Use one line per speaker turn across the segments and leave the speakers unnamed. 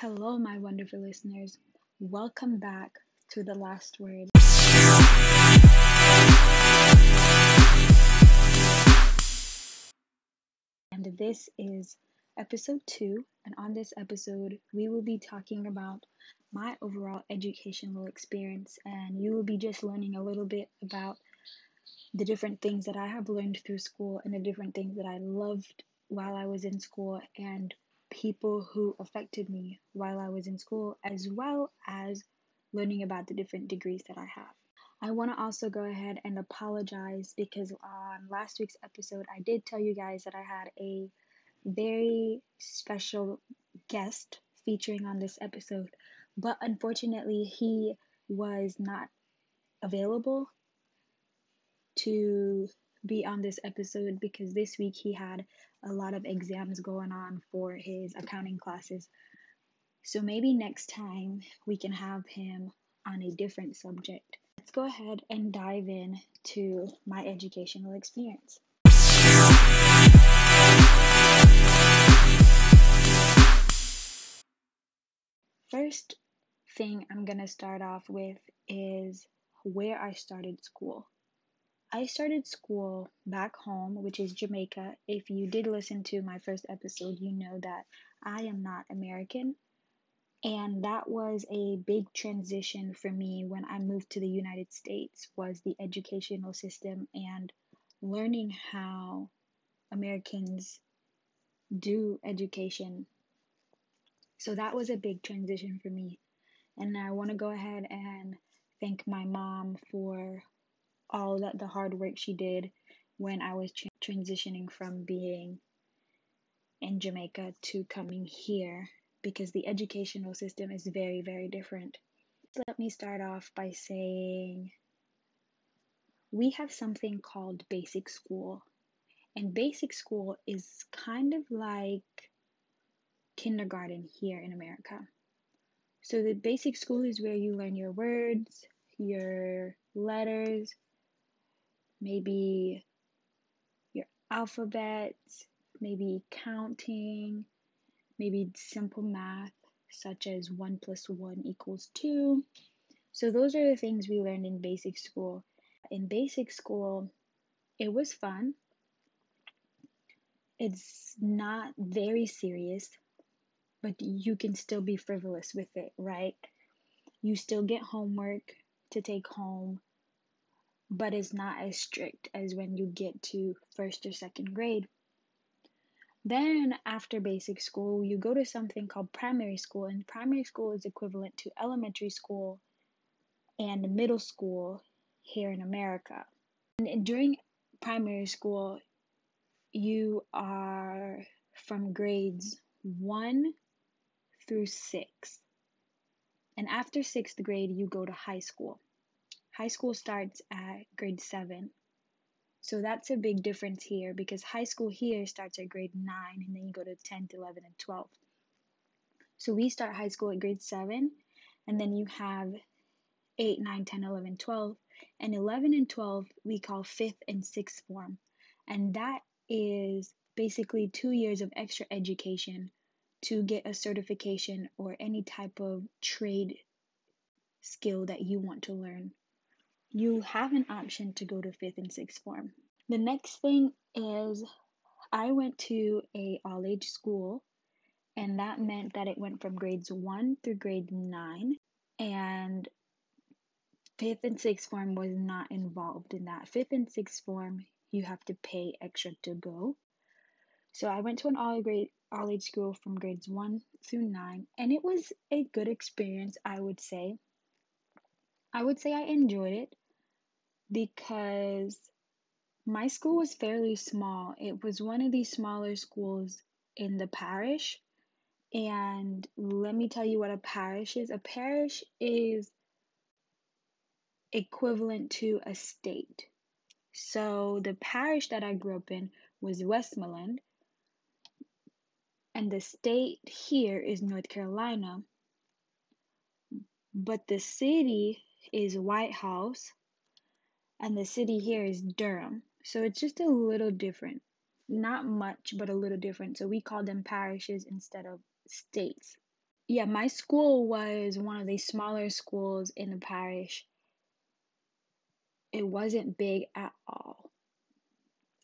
Hello, my wonderful listeners. Welcome back to The Last Word. And this is episode two. And on this episode, we will be talking about my overall educational experience. And you will be just learning a little bit about the different things that I have learned through school and the different things that I loved while I was in school and people who affected me while I was in school, as well as learning about the different degrees that I have. I want to also go ahead and apologize because on last week's episode, I did tell you guys that I had a very special guest featuring on this episode, but unfortunately, he was not available to be on this episode because this week he had a lot of exams going on for his accounting classes. So maybe next time we can have him on a different subject. Let's go ahead and dive in to my educational experience. First thing I'm going to start off with is where I started school. I started school back home, which is Jamaica. If you did listen to my first episode, you know that I am not American. And that was a big transition for me when I moved to the United States was the educational system and learning how Americans do education. So that was a big transition for me. And I want to go ahead and thank my mom for all that the hard work she did when I was tra- transitioning from being in Jamaica to coming here because the educational system is very, very different. Let me start off by saying we have something called basic school. And basic school is kind of like kindergarten here in America. So the basic school is where you learn your words, your letters, maybe your alphabet, maybe counting, maybe simple math such as 1 plus 1 equals 2. So, those are the things we learned in basic school. In basic school, it was fun. It's not very serious, but you can still be frivolous with it, right? You still get homework to take home but it's not as strict as when you get to first or second grade. Then, after basic school, you go to something called primary school, and primary school is equivalent to elementary school and middle school here in America. And during primary school, you are from grades 1 through 6. And after sixth grade, you go to high school. High school starts at grade 7. So that's a big difference here because high school here starts at grade 9 and then you go to 10th, 11, and 12th. So we start high school at grade 7 and then you have 8, 9, 10, 11, 12. And 11 and 12 we call 5th and 6th form. And that is basically two years of extra education to get a certification or any type of trade skill that you want to learn you have an option to go to fifth and sixth form. The next thing is I went to a all age school and that meant that it went from grades 1 through grade 9 and fifth and sixth form was not involved in that. Fifth and sixth form you have to pay extra to go. So I went to an all grade all age school from grades 1 through 9 and it was a good experience I would say. I would say I enjoyed it because my school was fairly small. It was one of these smaller schools in the parish. And let me tell you what a parish is. A parish is equivalent to a state. So the parish that I grew up in was Westmoreland, and the state here is North Carolina. But the city is Whitehouse, and the city here is Durham. So it's just a little different. Not much, but a little different. So we call them parishes instead of states. yeah, my school was one of the smaller schools in the parish. It wasn't big at all.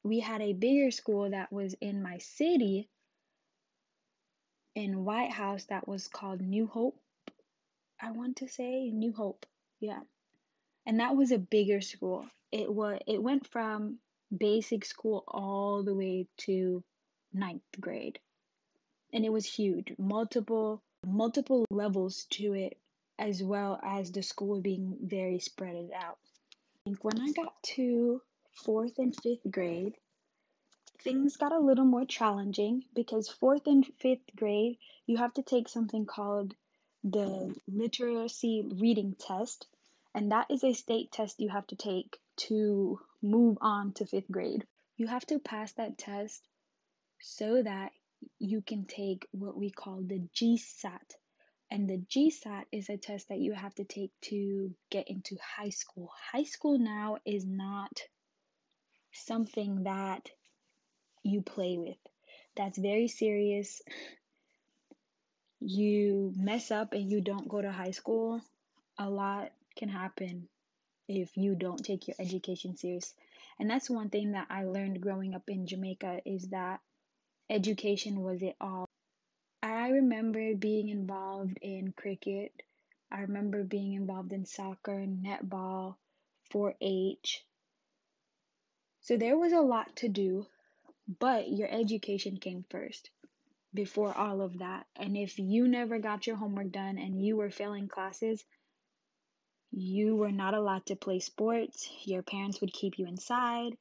We had a bigger school that was in my city in Whitehouse that was called New Hope. I want to say New Hope. Yeah. And that was a bigger school. It was it went from basic school all the way to ninth grade. And it was huge. Multiple multiple levels to it as well as the school being very spread out. I think when I got to fourth and fifth grade, things got a little more challenging because fourth and fifth grade, you have to take something called the literacy reading test, and that is a state test you have to take to move on to fifth grade. You have to pass that test so that you can take what we call the GSAT. And the GSAT is a test that you have to take to get into high school. High school now is not something that you play with. That's very serious. You mess up and you don't go to high school, a lot can happen if you don't take your education serious. And that's one thing that I learned growing up in Jamaica is that education was it all. I remember being involved in cricket. I remember being involved in soccer, netball, 4 H. So there was a lot to do, but your education came first before all of that. And if you never got your homework done and you were failing classes, you were not allowed to play sports. Your parents would keep you inside.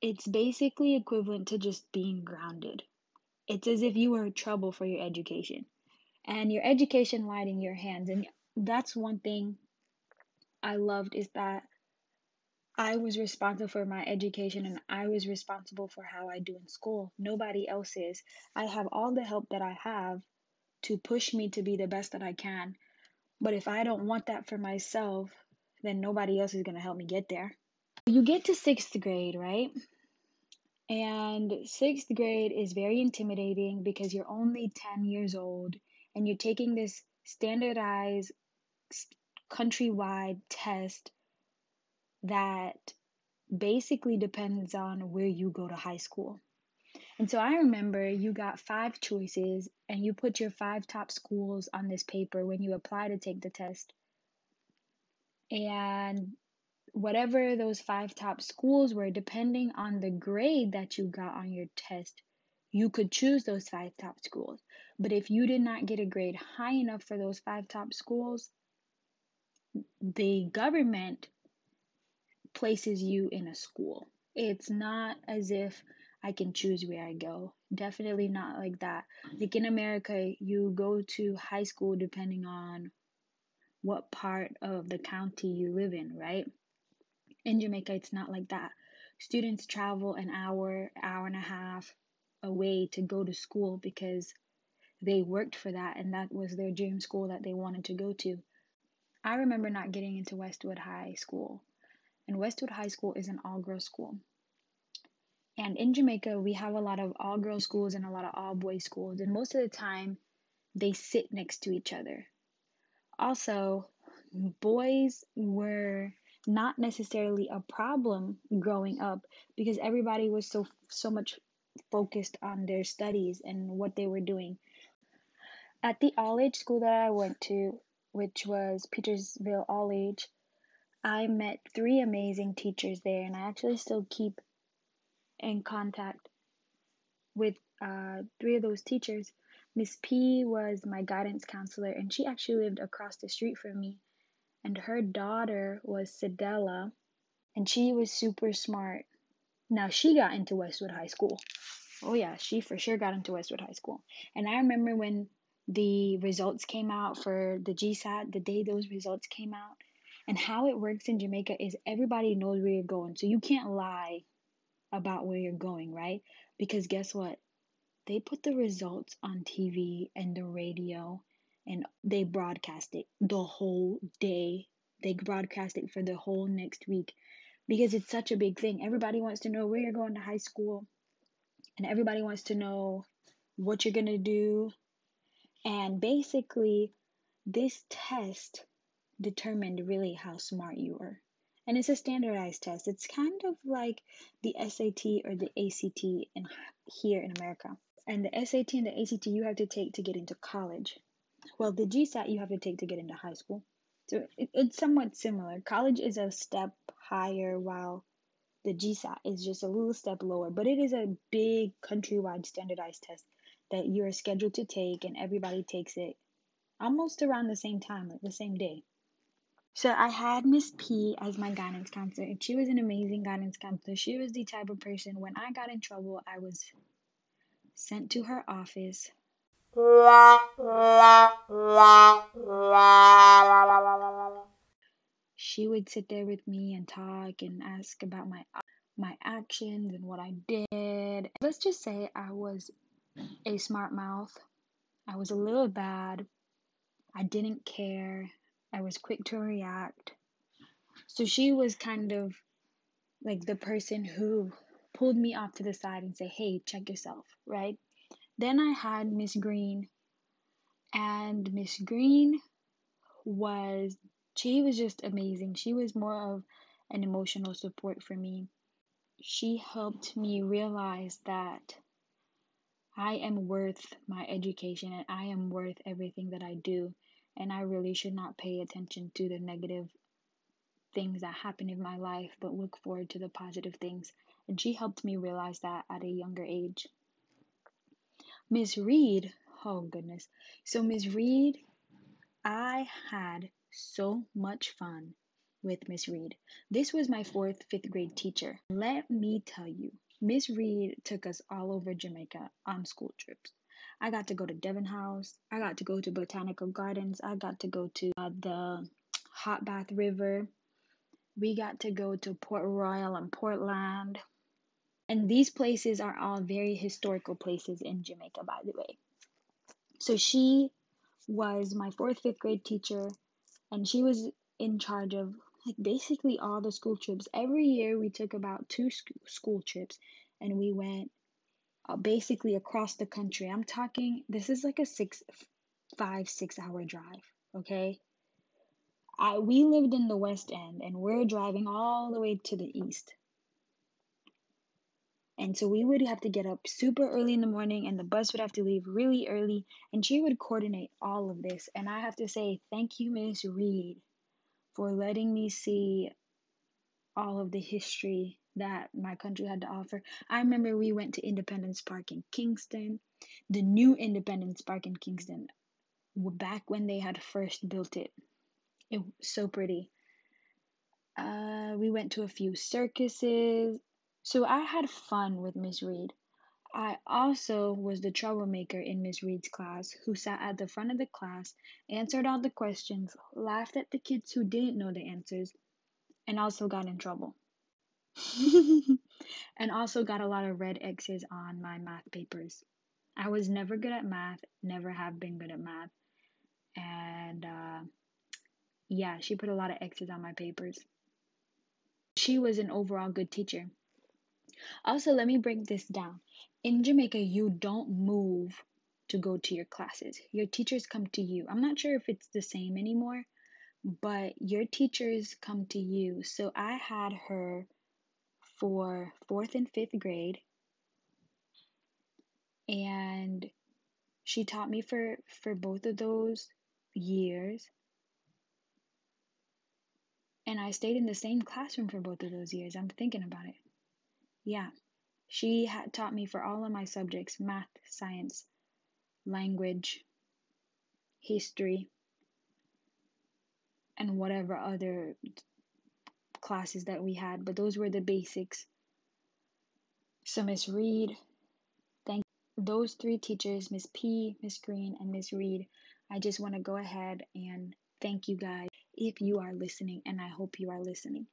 It's basically equivalent to just being grounded. It's as if you were trouble for your education. And your education lied in your hands. And that's one thing I loved is that I was responsible for my education and I was responsible for how I do in school. Nobody else is. I have all the help that I have to push me to be the best that I can. But if I don't want that for myself, then nobody else is going to help me get there. You get to sixth grade, right? And sixth grade is very intimidating because you're only 10 years old and you're taking this standardized countrywide test that basically depends on where you go to high school. And so I remember you got five choices and you put your five top schools on this paper when you apply to take the test. And whatever those five top schools were, depending on the grade that you got on your test, you could choose those five top schools. But if you did not get a grade high enough for those five top schools, the government places you in a school. It's not as if I can choose where I go. Definitely not like that. Like in America, you go to high school depending on what part of the county you live in, right? In Jamaica, it's not like that. Students travel an hour, hour and a half away to go to school because they worked for that and that was their dream school that they wanted to go to. I remember not getting into Westwood High School. And Westwood High School is an all girls school. And in Jamaica, we have a lot of all girls schools and a lot of all boys schools. And most of the time, they sit next to each other. Also, boys were not necessarily a problem growing up because everybody was so so much focused on their studies and what they were doing. At the all age school that I went to, which was Petersville All Age, I met three amazing teachers there, and I actually still keep in contact with uh, three of those teachers. Miss P was my guidance counselor, and she actually lived across the street from me. And her daughter was Sedella, and she was super smart. Now, she got into Westwood High School. Oh, yeah, she for sure got into Westwood High School. And I remember when the results came out for the GSAT, the day those results came out, and how it works in Jamaica is everybody knows where you're going. So you can't lie about where you're going, right? Because guess what? They put the results on TV and the radio and they broadcast it the whole day. They broadcast it for the whole next week because it's such a big thing. Everybody wants to know where you're going to high school and everybody wants to know what you're going to do. And basically, this test determined really how smart you were. And it's a standardized test. It's kind of like the SAT or the ACT in here in America. And the SAT and the ACT you have to take to get into college. Well, the GSAT you have to take to get into high school. So it, it's somewhat similar. College is a step higher, while the GSAT is just a little step lower. But it is a big countrywide standardized test that you're scheduled to take, and everybody takes it almost around the same time, like the same day. So I had Miss P as my guidance counselor, and she was an amazing guidance counselor. She was the type of person when I got in trouble, I was sent to her office. She would sit there with me and talk and ask about my my actions and what I did. Let's just say I was a smart mouth. I was a little bad. I didn't care. I was quick to react. So she was kind of like the person who pulled me off to the side and say, "Hey, check yourself," right? Then I had Miss Green, and Miss Green was she was just amazing. She was more of an emotional support for me. She helped me realize that I am worth my education and I am worth everything that I do. And I really should not pay attention to the negative things that happen in my life, but look forward to the positive things. And she helped me realize that at a younger age. Miss Reed, oh goodness. So, Miss Reed, I had so much fun with Miss Reed. This was my fourth, fifth grade teacher. Let me tell you, Miss Reed took us all over Jamaica on school trips. I got to go to Devon House. I got to go to Botanical Gardens. I got to go to uh, the Hot Bath River. We got to go to Port Royal and Portland. And these places are all very historical places in Jamaica, by the way. So she was my fourth, fifth grade teacher, and she was in charge of like basically all the school trips. Every year we took about two sc- school trips, and we went uh, basically across the country. I'm talking, this is like a six, five, six hour drive, okay? I, we lived in the West End and we're driving all the way to the East. And so we would have to get up super early in the morning, and the bus would have to leave really early, and she would coordinate all of this. And I have to say, thank you, Miss Reed, for letting me see all of the history that my country had to offer. I remember we went to Independence Park in Kingston, the new Independence Park in Kingston, back when they had first built it. It was so pretty. Uh, we went to a few circuses. So I had fun with Miss Reed. I also was the troublemaker in Miss Reed's class who sat at the front of the class, answered all the questions, laughed at the kids who didn't know the answers, and also got in trouble. and also got a lot of red X's on my math papers. I was never good at math, never have been good at math. And uh, yeah, she put a lot of X's on my papers. She was an overall good teacher. Also, let me break this down. In Jamaica, you don't move to go to your classes. Your teachers come to you. I'm not sure if it's the same anymore, but your teachers come to you. So I had her for fourth and fifth grade, and she taught me for for both of those years. And I stayed in the same classroom for both of those years. I'm thinking about it. Yeah. She had taught me for all of my subjects math, science, language, history, and whatever other classes that we had, but those were the basics. So, Miss Reed, thank those three teachers, Miss P, Miss Green, and Miss Reed. I just want to go ahead and thank you guys if you are listening, and I hope you are listening.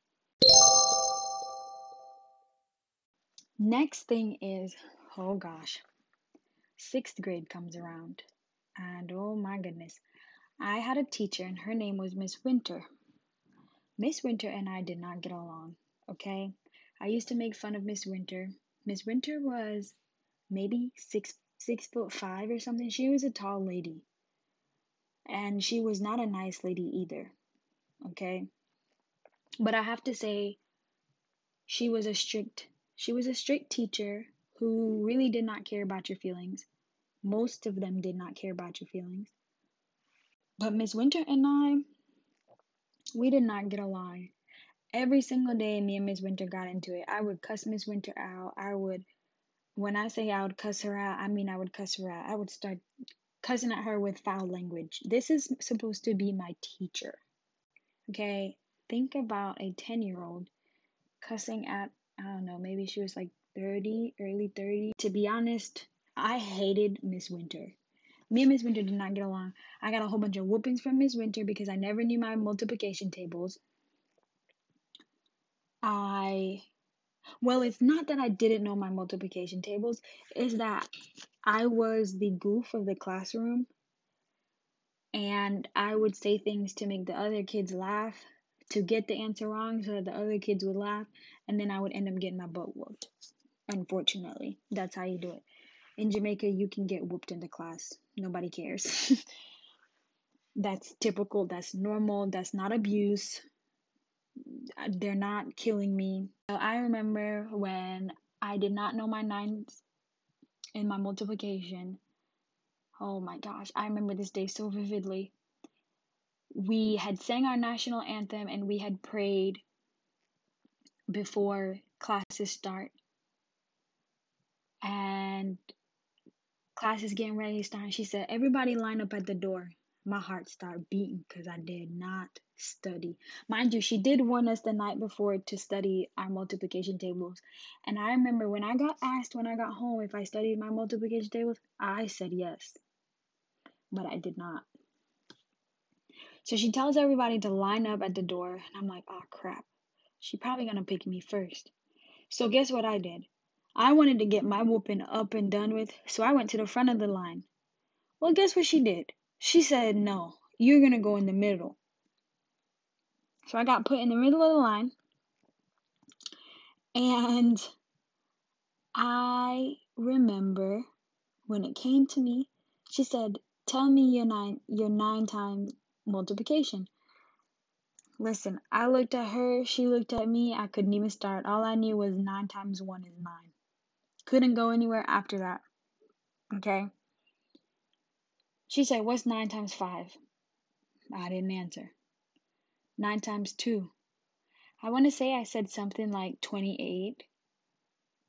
Next thing is, oh gosh, sixth grade comes around, and oh my goodness, I had a teacher, and her name was Miss Winter. Miss Winter and I did not get along, okay? I used to make fun of Miss Winter. Miss Winter was maybe six six foot five or something. She was a tall lady. And she was not a nice lady either. Okay? But I have to say she was a strict she was a strict teacher who really did not care about your feelings. Most of them did not care about your feelings. But Miss Winter and I we did not get along. Every single day me and Miss Winter got into it. I would cuss Miss Winter out. I would when I say I would cuss her out, I mean I would cuss her out. I would start cussing at her with foul language. This is supposed to be my teacher. Okay? Think about a 10 year old cussing at, I don't know, maybe she was like 30, early 30. To be honest, I hated Miss Winter. Me and Miss Winter did not get along. I got a whole bunch of whoopings from Miss Winter because I never knew my multiplication tables. I well, it's not that I didn't know my multiplication tables, it's that I was the goof of the classroom and I would say things to make the other kids laugh to get the answer wrong so that the other kids would laugh and then I would end up getting my butt whooped. Unfortunately, that's how you do it. In Jamaica, you can get whooped in the class. Nobody cares. that's typical, that's normal, that's not abuse they're not killing me. I remember when I did not know my nines in my multiplication. Oh my gosh, I remember this day so vividly. We had sang our national anthem and we had prayed before classes start. And class is getting ready to start. She said, Everybody line up at the door my heart started beating because I did not study. Mind you, she did warn us the night before to study our multiplication tables. And I remember when I got asked when I got home if I studied my multiplication tables, I said yes. But I did not. So she tells everybody to line up at the door, and I'm like, oh crap. She probably gonna pick me first. So guess what I did? I wanted to get my whooping up and done with, so I went to the front of the line. Well, guess what she did? She said, No, you're going to go in the middle. So I got put in the middle of the line. And I remember when it came to me, she said, Tell me your nine your nine times multiplication. Listen, I looked at her, she looked at me, I couldn't even start. All I knew was nine times one is nine. Couldn't go anywhere after that. Okay? She said, What's 9 times 5? I didn't answer. 9 times 2. I want to say I said something like 28.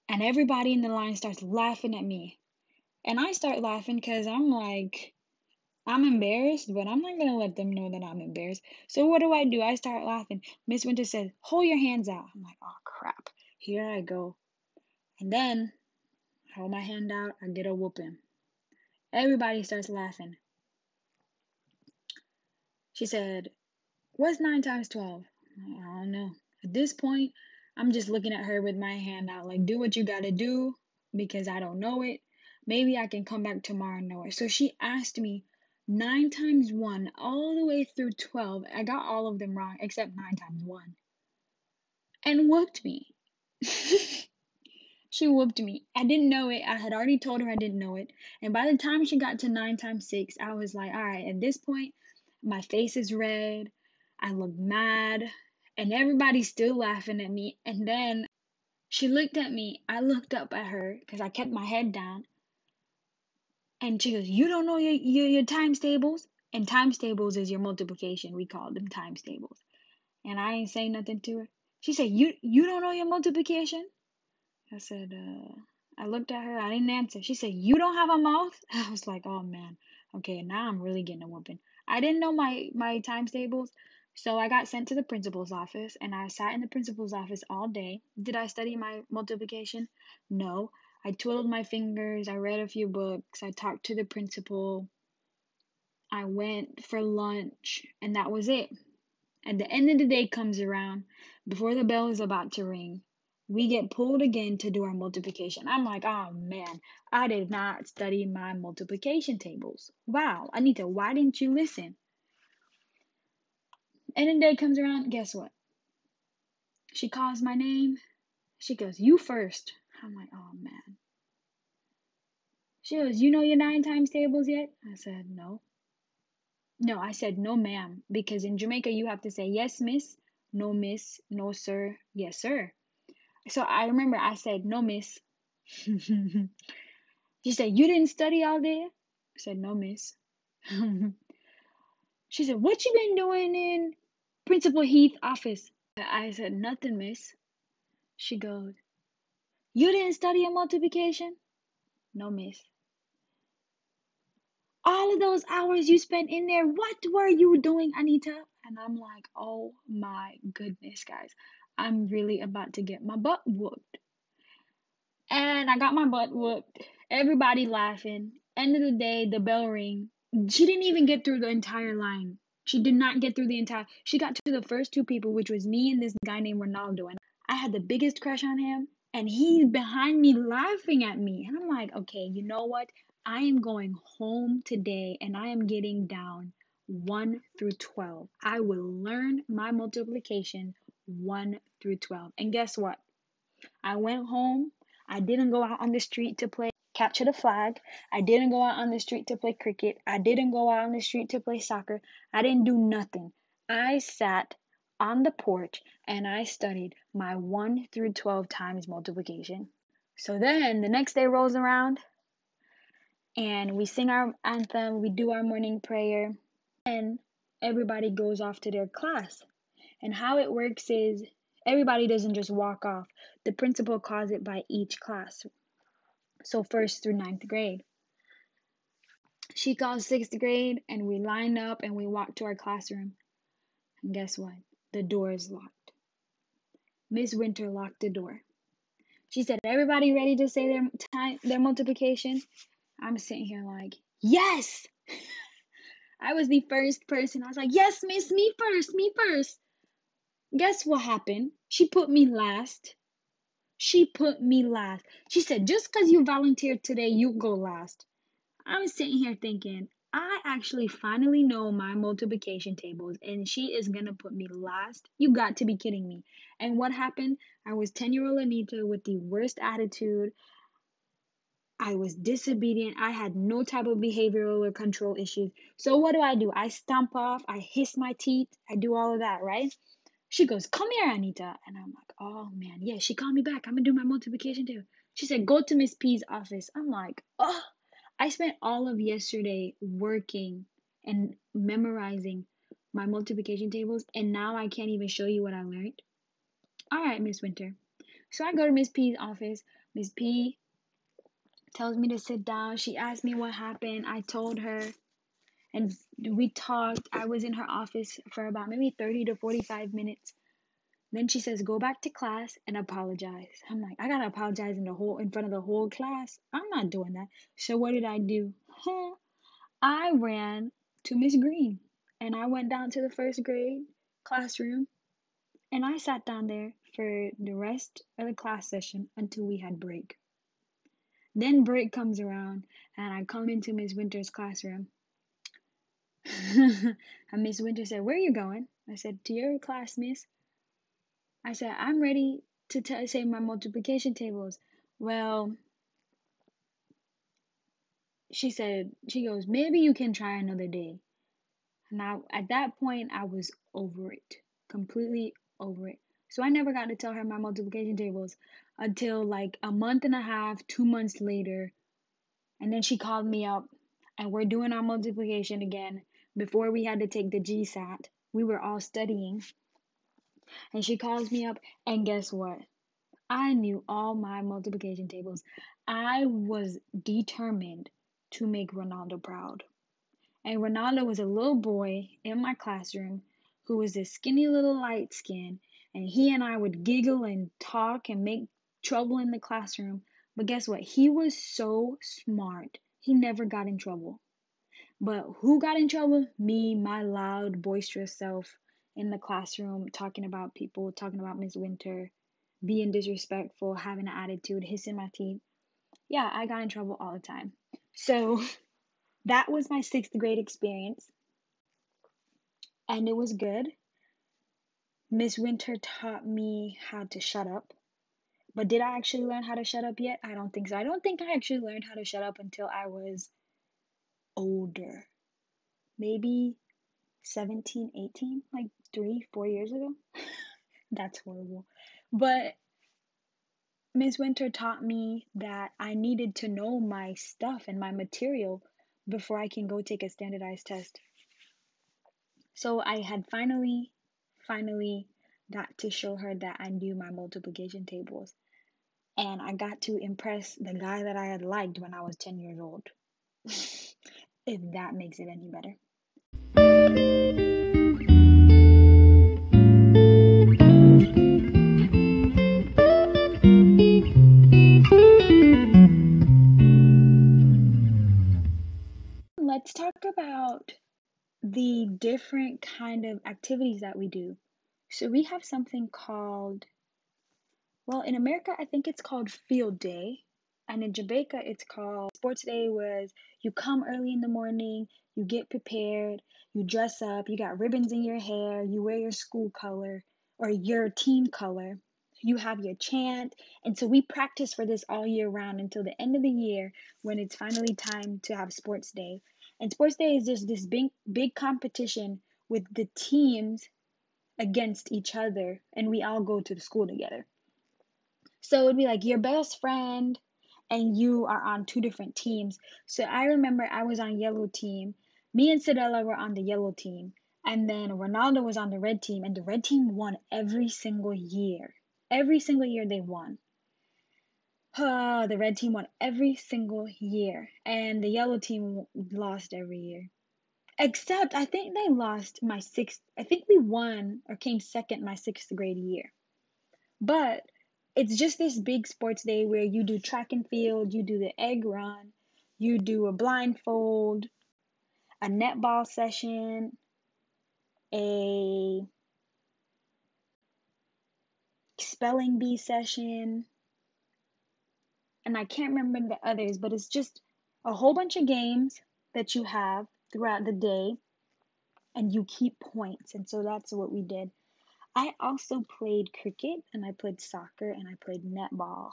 And everybody in the line starts laughing at me. And I start laughing because I'm like, I'm embarrassed, but I'm not going to let them know that I'm embarrassed. So what do I do? I start laughing. Miss Winter said, Hold your hands out. I'm like, Oh crap. Here I go. And then, hold my hand out, I get a whooping. Everybody starts laughing. She said, What's 9 times 12? I don't know. At this point, I'm just looking at her with my hand out, like, do what you gotta do because I don't know it. Maybe I can come back tomorrow and know it. So she asked me 9 times 1 all the way through 12. I got all of them wrong except 9 times 1. And whooped me. She whooped me. I didn't know it. I had already told her I didn't know it. And by the time she got to 9 times 6, I was like, all right, at this point, my face is red. I look mad. And everybody's still laughing at me. And then she looked at me. I looked up at her because I kept my head down. And she goes, You don't know your, your, your times tables? And times tables is your multiplication. We call them times tables. And I ain't saying nothing to her. She said, You you don't know your multiplication? I said, uh, I looked at her. I didn't answer. She said, You don't have a mouth? I was like, Oh man. Okay, now I'm really getting a whooping. I didn't know my, my times tables. So I got sent to the principal's office and I sat in the principal's office all day. Did I study my multiplication? No. I twiddled my fingers. I read a few books. I talked to the principal. I went for lunch and that was it. At the end of the day comes around before the bell is about to ring we get pulled again to do our multiplication. I'm like, oh man, I did not study my multiplication tables. Wow, Anita, why didn't you listen? And the day comes around, guess what? She calls my name. She goes, You first. I'm like, Oh man. She goes, You know your nine times tables yet? I said, No. No, I said no, ma'am, because in Jamaica you have to say yes, miss, no, miss, no, sir, yes, sir. So I remember I said no, miss. she said, You didn't study all day? I said, No, miss. she said, What you been doing in Principal Heath office? I said, Nothing, miss. She goes, You didn't study a multiplication? No, miss. All of those hours you spent in there, what were you doing, Anita? And I'm like, Oh my goodness, guys. I'm really about to get my butt whooped. And I got my butt whooped. Everybody laughing. End of the day, the bell ring. She didn't even get through the entire line. She did not get through the entire. She got to the first two people, which was me and this guy named Ronaldo. And I had the biggest crush on him. And he's behind me laughing at me. And I'm like, okay, you know what? I am going home today and I am getting down 1 through 12. I will learn my multiplication 1 through 12. And guess what? I went home. I didn't go out on the street to play capture the flag. I didn't go out on the street to play cricket. I didn't go out on the street to play soccer. I didn't do nothing. I sat on the porch and I studied my 1 through 12 times multiplication. So then the next day rolls around and we sing our anthem, we do our morning prayer, and everybody goes off to their class. And how it works is everybody doesn't just walk off. The principal calls it by each class. So first through ninth grade. She calls sixth grade and we line up and we walk to our classroom. And guess what? The door is locked. Miss Winter locked the door. She said, Everybody ready to say their time their multiplication? I'm sitting here like, Yes! I was the first person. I was like, Yes, miss, me first, me first. Guess what happened? She put me last. She put me last. She said, just because you volunteered today, you go last. I'm sitting here thinking, I actually finally know my multiplication tables, and she is gonna put me last. You got to be kidding me. And what happened? I was 10 year old Anita with the worst attitude. I was disobedient. I had no type of behavioral or control issues. So, what do I do? I stomp off, I hiss my teeth, I do all of that, right? She goes, Come here, Anita. And I'm like, Oh man, yeah, she called me back. I'm gonna do my multiplication too. She said, Go to Miss P's office. I'm like, Oh, I spent all of yesterday working and memorizing my multiplication tables, and now I can't even show you what I learned. All right, Miss Winter. So I go to Miss P's office. Miss P tells me to sit down. She asked me what happened. I told her and we talked. I was in her office for about maybe 30 to 45 minutes. Then she says, "Go back to class and apologize." I'm like, "I got to apologize in the whole in front of the whole class. I'm not doing that." So what did I do? I ran to Miss Green and I went down to the first grade classroom and I sat down there for the rest of the class session until we had break. Then break comes around and I come into Miss Winter's classroom and Miss Winter said, Where are you going? I said, To your class, miss. I said, I'm ready to t- say my multiplication tables. Well, she said, She goes, Maybe you can try another day. And now, at that point, I was over it, completely over it. So I never got to tell her my multiplication tables until like a month and a half, two months later. And then she called me up and we're doing our multiplication again before we had to take the GSAT, we were all studying. And she calls me up, and guess what? I knew all my multiplication tables. I was determined to make Ronaldo proud. And Ronaldo was a little boy in my classroom who was this skinny little light skin, and he and I would giggle and talk and make trouble in the classroom. But guess what? He was so smart. He never got in trouble. But who got in trouble? Me, my loud, boisterous self in the classroom, talking about people, talking about Miss Winter, being disrespectful, having an attitude, hissing my teeth. Yeah, I got in trouble all the time. So that was my sixth grade experience. And it was good. Miss Winter taught me how to shut up. But did I actually learn how to shut up yet? I don't think so. I don't think I actually learned how to shut up until I was older. Maybe 17, 18, like three, four years ago. That's horrible. But Miss Winter taught me that I needed to know my stuff and my material before I can go take a standardized test. So I had finally, finally got to show her that I knew my multiplication tables. And I got to impress the guy that I had liked when I was 10 years old. if that makes it any better. Let's talk about the different kind of activities that we do. So we have something called well, in America, I think it's called field day. And in Jamaica, it's called sports day, was you come early in the morning, you get prepared, you dress up, you got ribbons in your hair, you wear your school color or your team color, you have your chant. And so we practice for this all year round until the end of the year when it's finally time to have sports day. And sports day is just this big, big competition with the teams against each other, and we all go to the school together. So it'd be like your best friend and you are on two different teams. So I remember I was on yellow team. Me and Sadella were on the yellow team. And then Ronaldo was on the red team, and the red team won every single year. Every single year they won. Uh, the red team won every single year, and the yellow team lost every year. Except I think they lost my sixth. I think we won or came second my sixth grade year. But it's just this big sports day where you do track and field, you do the egg run, you do a blindfold, a netball session, a spelling bee session, and I can't remember the others, but it's just a whole bunch of games that you have throughout the day and you keep points. And so that's what we did. I also played cricket and I played soccer and I played netball.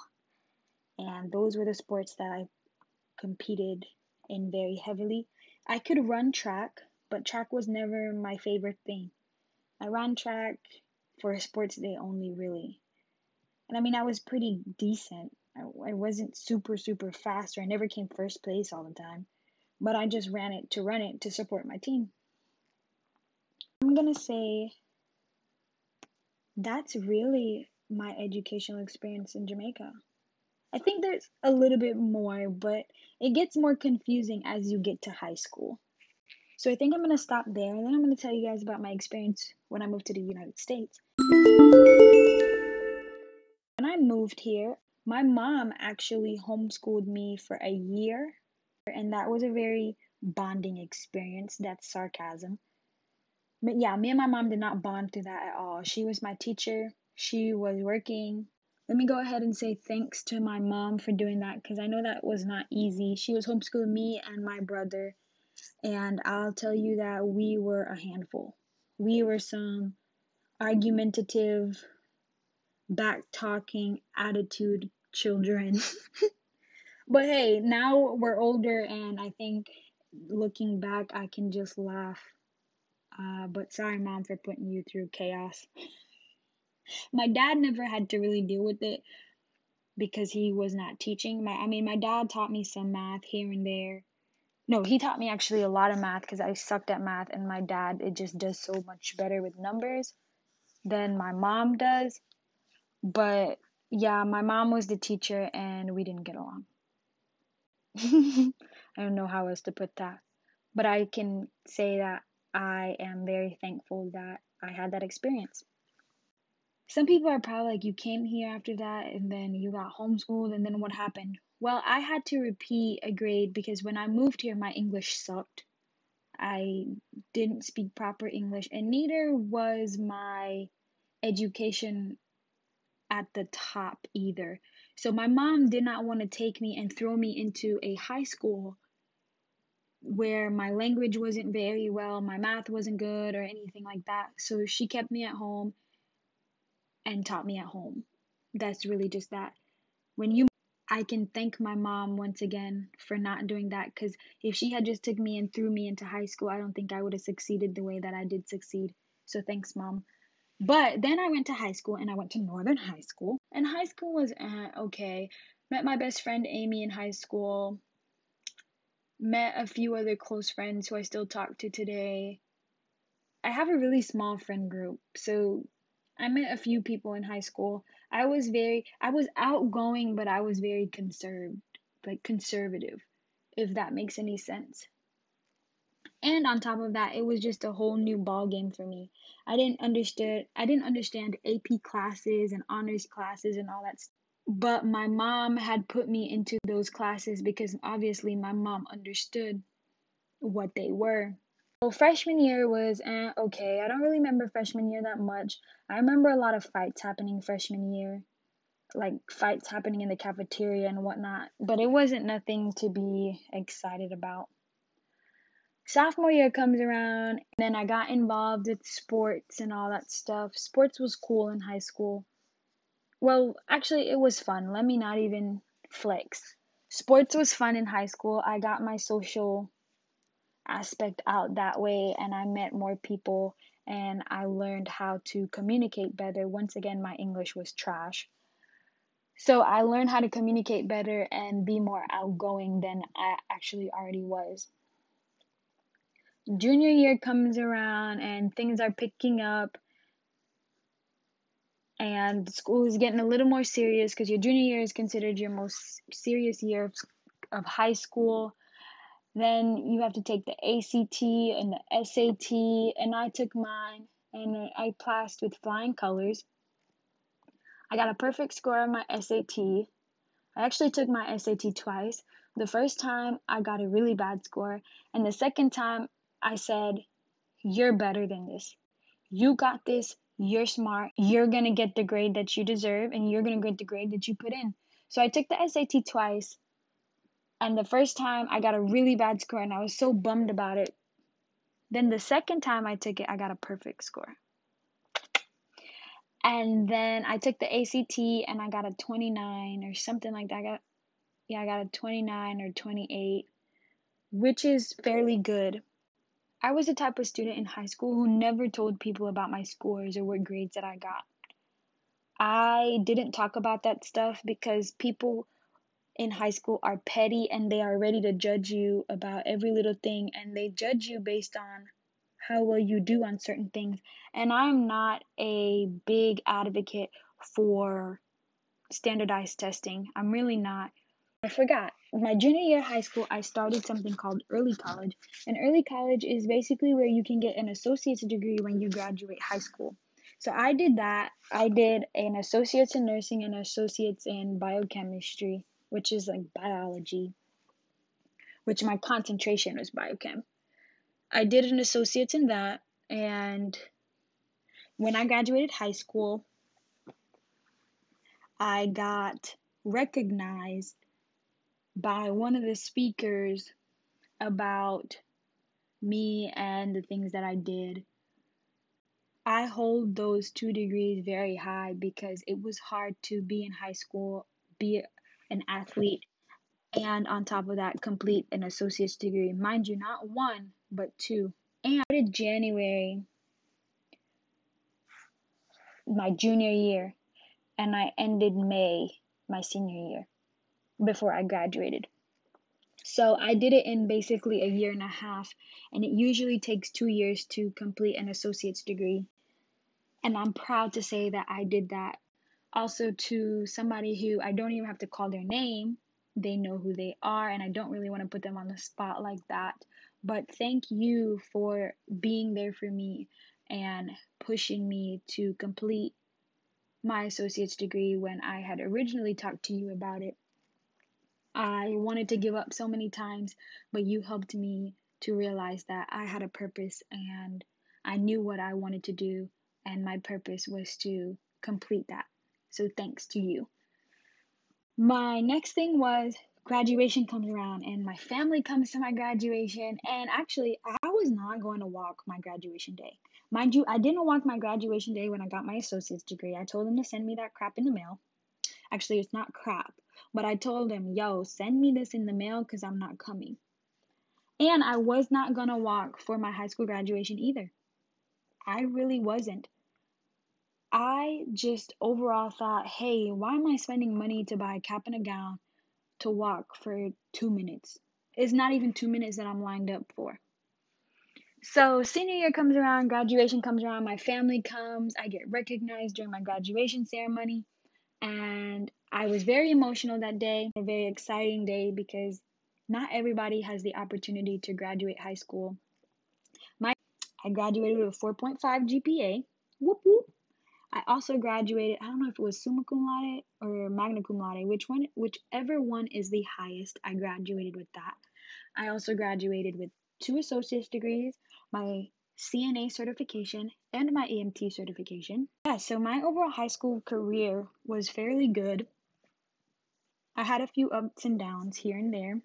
And those were the sports that I competed in very heavily. I could run track, but track was never my favorite thing. I ran track for sports day only, really. And I mean, I was pretty decent. I, I wasn't super, super fast, or I never came first place all the time. But I just ran it to run it to support my team. I'm gonna say that's really my educational experience in Jamaica. I think there's a little bit more, but it gets more confusing as you get to high school. So I think I'm going to stop there and then I'm going to tell you guys about my experience when I moved to the United States. When I moved here, my mom actually homeschooled me for a year, and that was a very bonding experience. That's sarcasm yeah, me and my mom did not bond through that at all. She was my teacher. She was working. Let me go ahead and say thanks to my mom for doing that because I know that was not easy. She was homeschooling me and my brother, and I'll tell you that we were a handful. We were some argumentative, back talking attitude children. but hey, now we're older, and I think looking back, I can just laugh uh, but sorry, mom, for putting you through chaos. my dad never had to really deal with it because he was not teaching. My, I mean, my dad taught me some math here and there. No, he taught me actually a lot of math because I sucked at math, and my dad it just does so much better with numbers than my mom does. But yeah, my mom was the teacher, and we didn't get along. I don't know how else to put that, but I can say that I am very thankful that I had that experience. Some people are probably like, you came here after that and then you got homeschooled, and then what happened? Well, I had to repeat a grade because when I moved here, my English sucked. I didn't speak proper English, and neither was my education at the top either. So my mom did not want to take me and throw me into a high school where my language wasn't very well, my math wasn't good, or anything like that. So she kept me at home and taught me at home. That's really just that. When you I can thank my mom once again for not doing that because if she had just took me and threw me into high school, I don't think I would have succeeded the way that I did succeed. So thanks, mom. But then I went to high school and I went to Northern High School. And high school was uh, okay. Met my best friend Amy in high school. Met a few other close friends who I still talk to today. I have a really small friend group. So I met a few people in high school. I was very I was outgoing, but I was very conserved, like conservative, if that makes any sense. And on top of that, it was just a whole new ball game for me. I didn't understand I didn't understand AP classes and honors classes and all that stuff. But my mom had put me into those classes because obviously my mom understood what they were. Well, freshman year was eh, okay. I don't really remember freshman year that much. I remember a lot of fights happening freshman year, like fights happening in the cafeteria and whatnot, but it wasn't nothing to be excited about. Sophomore year comes around, and then I got involved with sports and all that stuff. Sports was cool in high school. Well, actually, it was fun. Let me not even flex. Sports was fun in high school. I got my social aspect out that way and I met more people and I learned how to communicate better. Once again, my English was trash. So I learned how to communicate better and be more outgoing than I actually already was. Junior year comes around and things are picking up and school is getting a little more serious because your junior year is considered your most serious year of, of high school then you have to take the ACT and the SAT, and I took mine and I passed with flying colors. I got a perfect score on my SAT. I actually took my SAT twice. The first time I got a really bad score, and the second time I said, You're better than this. You got this. You're smart. You're going to get the grade that you deserve, and you're going to get the grade that you put in. So I took the SAT twice. And the first time I got a really bad score and I was so bummed about it. Then the second time I took it, I got a perfect score. And then I took the ACT and I got a 29 or something like that. I got yeah, I got a 29 or 28, which is fairly good. I was the type of student in high school who never told people about my scores or what grades that I got. I didn't talk about that stuff because people in high school are petty and they are ready to judge you about every little thing and they judge you based on how well you do on certain things. And I'm not a big advocate for standardized testing. I'm really not. I forgot. My junior year of high school, I started something called early college. And early college is basically where you can get an associate's degree when you graduate high school. So I did that. I did an associate's in nursing and associate's in biochemistry which is like biology, which my concentration was biochem. I did an associate's in that, and when I graduated high school, I got recognized by one of the speakers about me and the things that I did. I hold those two degrees very high because it was hard to be in high school, be an athlete, and on top of that, complete an associate's degree. Mind you, not one, but two. And I started January, my junior year, and I ended May, my senior year, before I graduated. So I did it in basically a year and a half, and it usually takes two years to complete an associate's degree. And I'm proud to say that I did that also to somebody who I don't even have to call their name. They know who they are, and I don't really want to put them on the spot like that. But thank you for being there for me and pushing me to complete my associate's degree when I had originally talked to you about it. I wanted to give up so many times, but you helped me to realize that I had a purpose and I knew what I wanted to do, and my purpose was to complete that. So thanks to you. My next thing was graduation comes around and my family comes to my graduation and actually I was not going to walk my graduation day. Mind you, I didn't walk my graduation day when I got my associate's degree. I told them to send me that crap in the mail. Actually, it's not crap. But I told him, yo, send me this in the mail because I'm not coming. And I was not going to walk for my high school graduation either. I really wasn't. I just overall thought, hey, why am I spending money to buy a cap and a gown to walk for two minutes? It's not even two minutes that I'm lined up for. So, senior year comes around, graduation comes around, my family comes, I get recognized during my graduation ceremony, and I was very emotional that day, a very exciting day because not everybody has the opportunity to graduate high school. My I graduated with a 4.5 GPA. Whoop whoop. I also graduated, I don't know if it was summa cum laude or magna cum laude, which one whichever one is the highest, I graduated with that. I also graduated with two associate's degrees, my CNA certification, and my EMT certification. Yeah, so my overall high school career was fairly good. I had a few ups and downs here and there.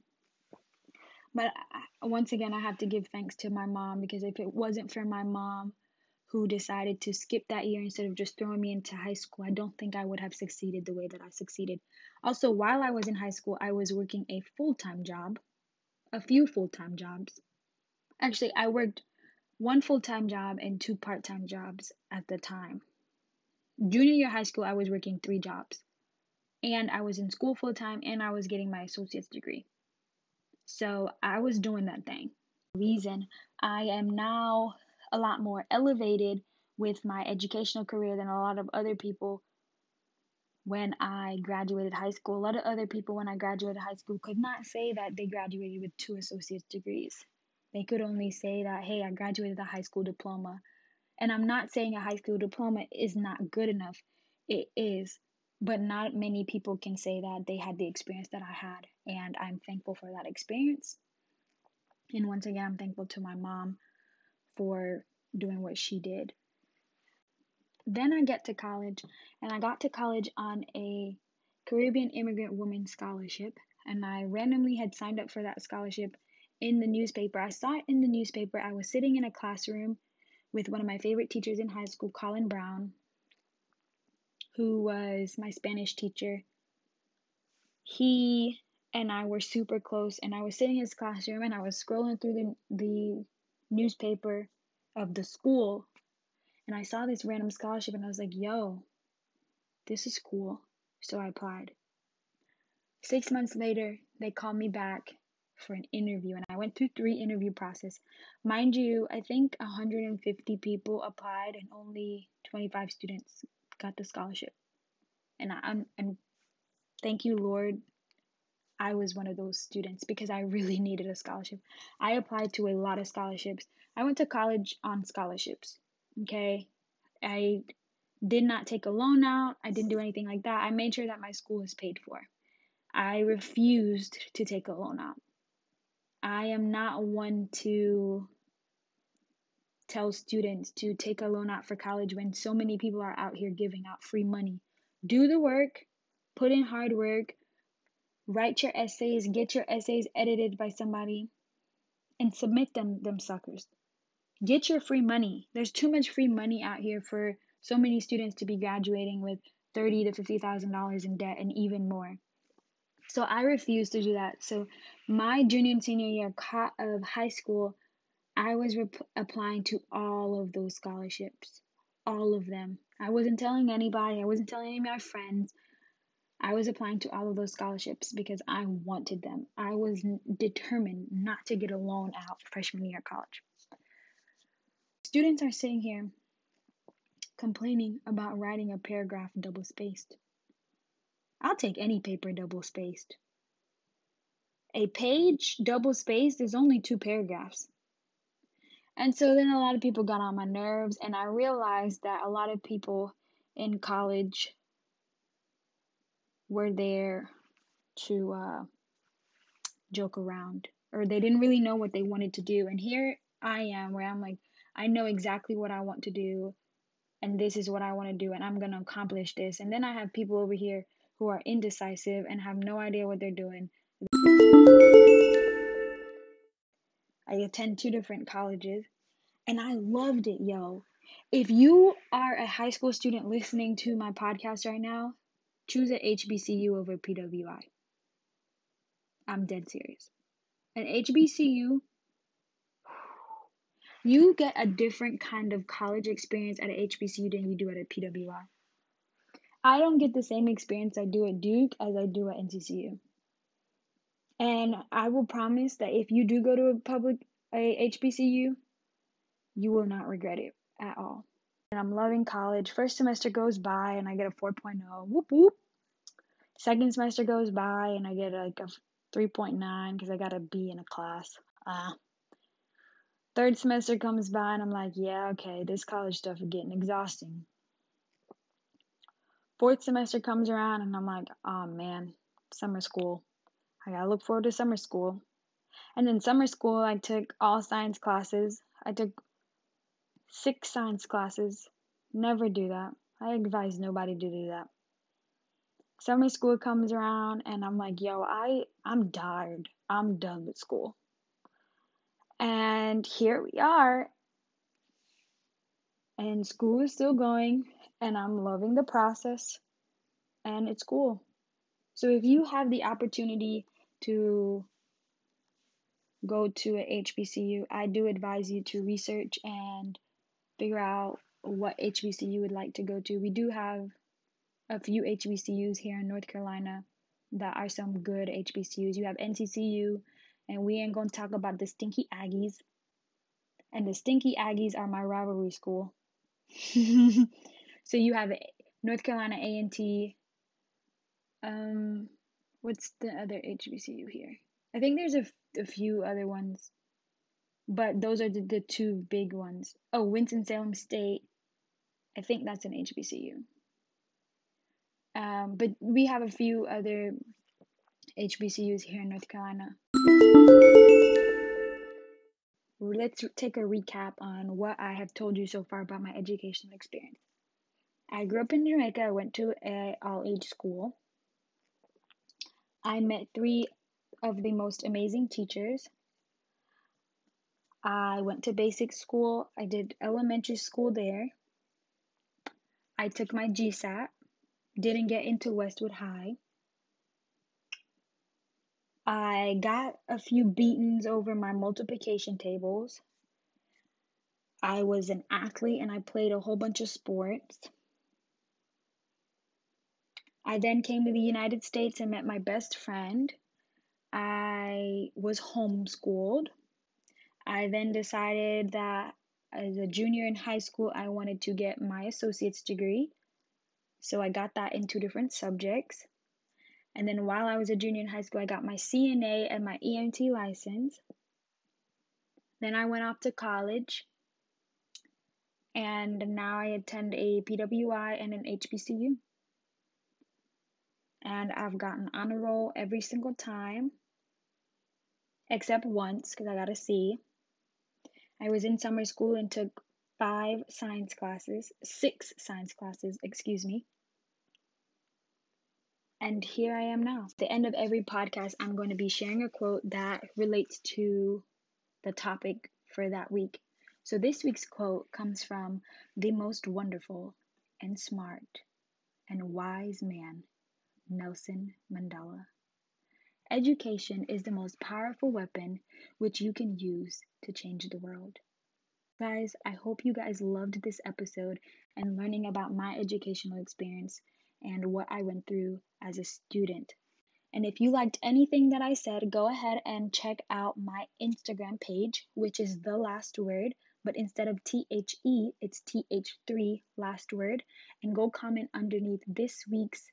But once again, I have to give thanks to my mom because if it wasn't for my mom who decided to skip that year instead of just throwing me into high school, I don't think I would have succeeded the way that I succeeded. Also, while I was in high school, I was working a full time job, a few full time jobs. Actually, I worked one full time job and two part time jobs at the time. Junior year high school, I was working three jobs. And I was in school full time and I was getting my associate's degree. So I was doing that thing. Reason I am now a lot more elevated with my educational career than a lot of other people when I graduated high school. A lot of other people, when I graduated high school, could not say that they graduated with two associate's degrees. They could only say that, hey, I graduated a high school diploma. And I'm not saying a high school diploma is not good enough, it is. But not many people can say that they had the experience that I had. And I'm thankful for that experience. And once again, I'm thankful to my mom for doing what she did. Then I get to college, and I got to college on a Caribbean Immigrant Woman Scholarship. And I randomly had signed up for that scholarship in the newspaper. I saw it in the newspaper. I was sitting in a classroom with one of my favorite teachers in high school, Colin Brown, who was my Spanish teacher. He and I were super close, and I was sitting in his classroom and I was scrolling through the, the newspaper of the school, and I saw this random scholarship, and I was like, yo, this is cool. So I applied. Six months later, they called me back for an interview and I went through three interview process. Mind you, I think 150 people applied and only 25 students got the scholarship. And I'm and thank you Lord I was one of those students because I really needed a scholarship. I applied to a lot of scholarships. I went to college on scholarships. Okay? I did not take a loan out. I didn't do anything like that. I made sure that my school was paid for. I refused to take a loan out. I am not one to tell students to take a loan out for college when so many people are out here giving out free money. Do the work, put in hard work, write your essays, get your essays edited by somebody, and submit them them suckers. Get your free money. There's too much free money out here for so many students to be graduating with thirty to fifty thousand dollars in debt and even more. So I refused to do that. So my junior and senior year of high school, I was rep- applying to all of those scholarships, all of them. I wasn't telling anybody, I wasn't telling any of my friends. I was applying to all of those scholarships because I wanted them. I was determined not to get a loan out freshman year of college. Students are sitting here complaining about writing a paragraph double spaced. I'll take any paper double spaced. A page double spaced is only two paragraphs. And so then a lot of people got on my nerves, and I realized that a lot of people in college were there to uh, joke around, or they didn't really know what they wanted to do. And here I am, where I'm like, I know exactly what I want to do, and this is what I want to do, and I'm going to accomplish this. And then I have people over here who are indecisive and have no idea what they're doing. I attend two different colleges and I loved it, yo. If you are a high school student listening to my podcast right now, choose a HBCU over PWI. I'm dead serious. An HBCU, you get a different kind of college experience at an HBCU than you do at a PWI. I don't get the same experience I do at Duke as I do at NCCU. And I will promise that if you do go to a public a HBCU, you will not regret it at all. And I'm loving college. First semester goes by and I get a 4.0. Whoop whoop. Second semester goes by and I get like a 3.9 because I got a B in a class. Uh, third semester comes by and I'm like, yeah, okay, this college stuff is getting exhausting. Fourth semester comes around and I'm like, oh man, summer school. I gotta look forward to summer school. And in summer school, I took all science classes. I took six science classes. Never do that. I advise nobody to do that. Summer school comes around and I'm like, yo, I I'm tired. I'm done with school. And here we are. And school is still going and I'm loving the process and it's cool. So if you have the opportunity to go to a HBCU, I do advise you to research and figure out what HBCU you would like to go to. We do have a few HBCUs here in North Carolina that are some good HBCUs. You have NCCU, and we ain't gonna talk about the stinky Aggies. And the stinky Aggies are my rivalry school. so you have North Carolina A&T. Um, what's the other HBCU here? I think there's a, a few other ones, but those are the, the two big ones. Oh, Winston-Salem State. I think that's an HBCU. Um, but we have a few other HBCUs here in North Carolina. Let's take a recap on what I have told you so far about my educational experience. I grew up in Jamaica. I went to a all age school. I met three of the most amazing teachers. I went to basic school. I did elementary school there. I took my GSAT. Didn't get into Westwood High. I got a few beatings over my multiplication tables. I was an athlete and I played a whole bunch of sports. I then came to the United States and met my best friend. I was homeschooled. I then decided that as a junior in high school, I wanted to get my associate's degree. So I got that in two different subjects. And then while I was a junior in high school, I got my CNA and my EMT license. Then I went off to college. And now I attend a PWI and an HBCU and I've gotten on a roll every single time, except once because I got a C. I was in summer school and took five science classes, six science classes, excuse me. And here I am now. At the end of every podcast, I'm going to be sharing a quote that relates to the topic for that week. So this week's quote comes from the most wonderful and smart and wise man Nelson Mandela. Education is the most powerful weapon which you can use to change the world. Guys, I hope you guys loved this episode and learning about my educational experience and what I went through as a student. And if you liked anything that I said, go ahead and check out my Instagram page, which is the last word, but instead of T H E, it's T H 3 last word, and go comment underneath this week's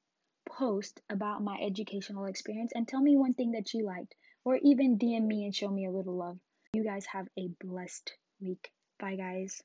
post about my educational experience and tell me one thing that you liked, or even DM me and show me a little love. You guys have a blessed week. Bye, guys.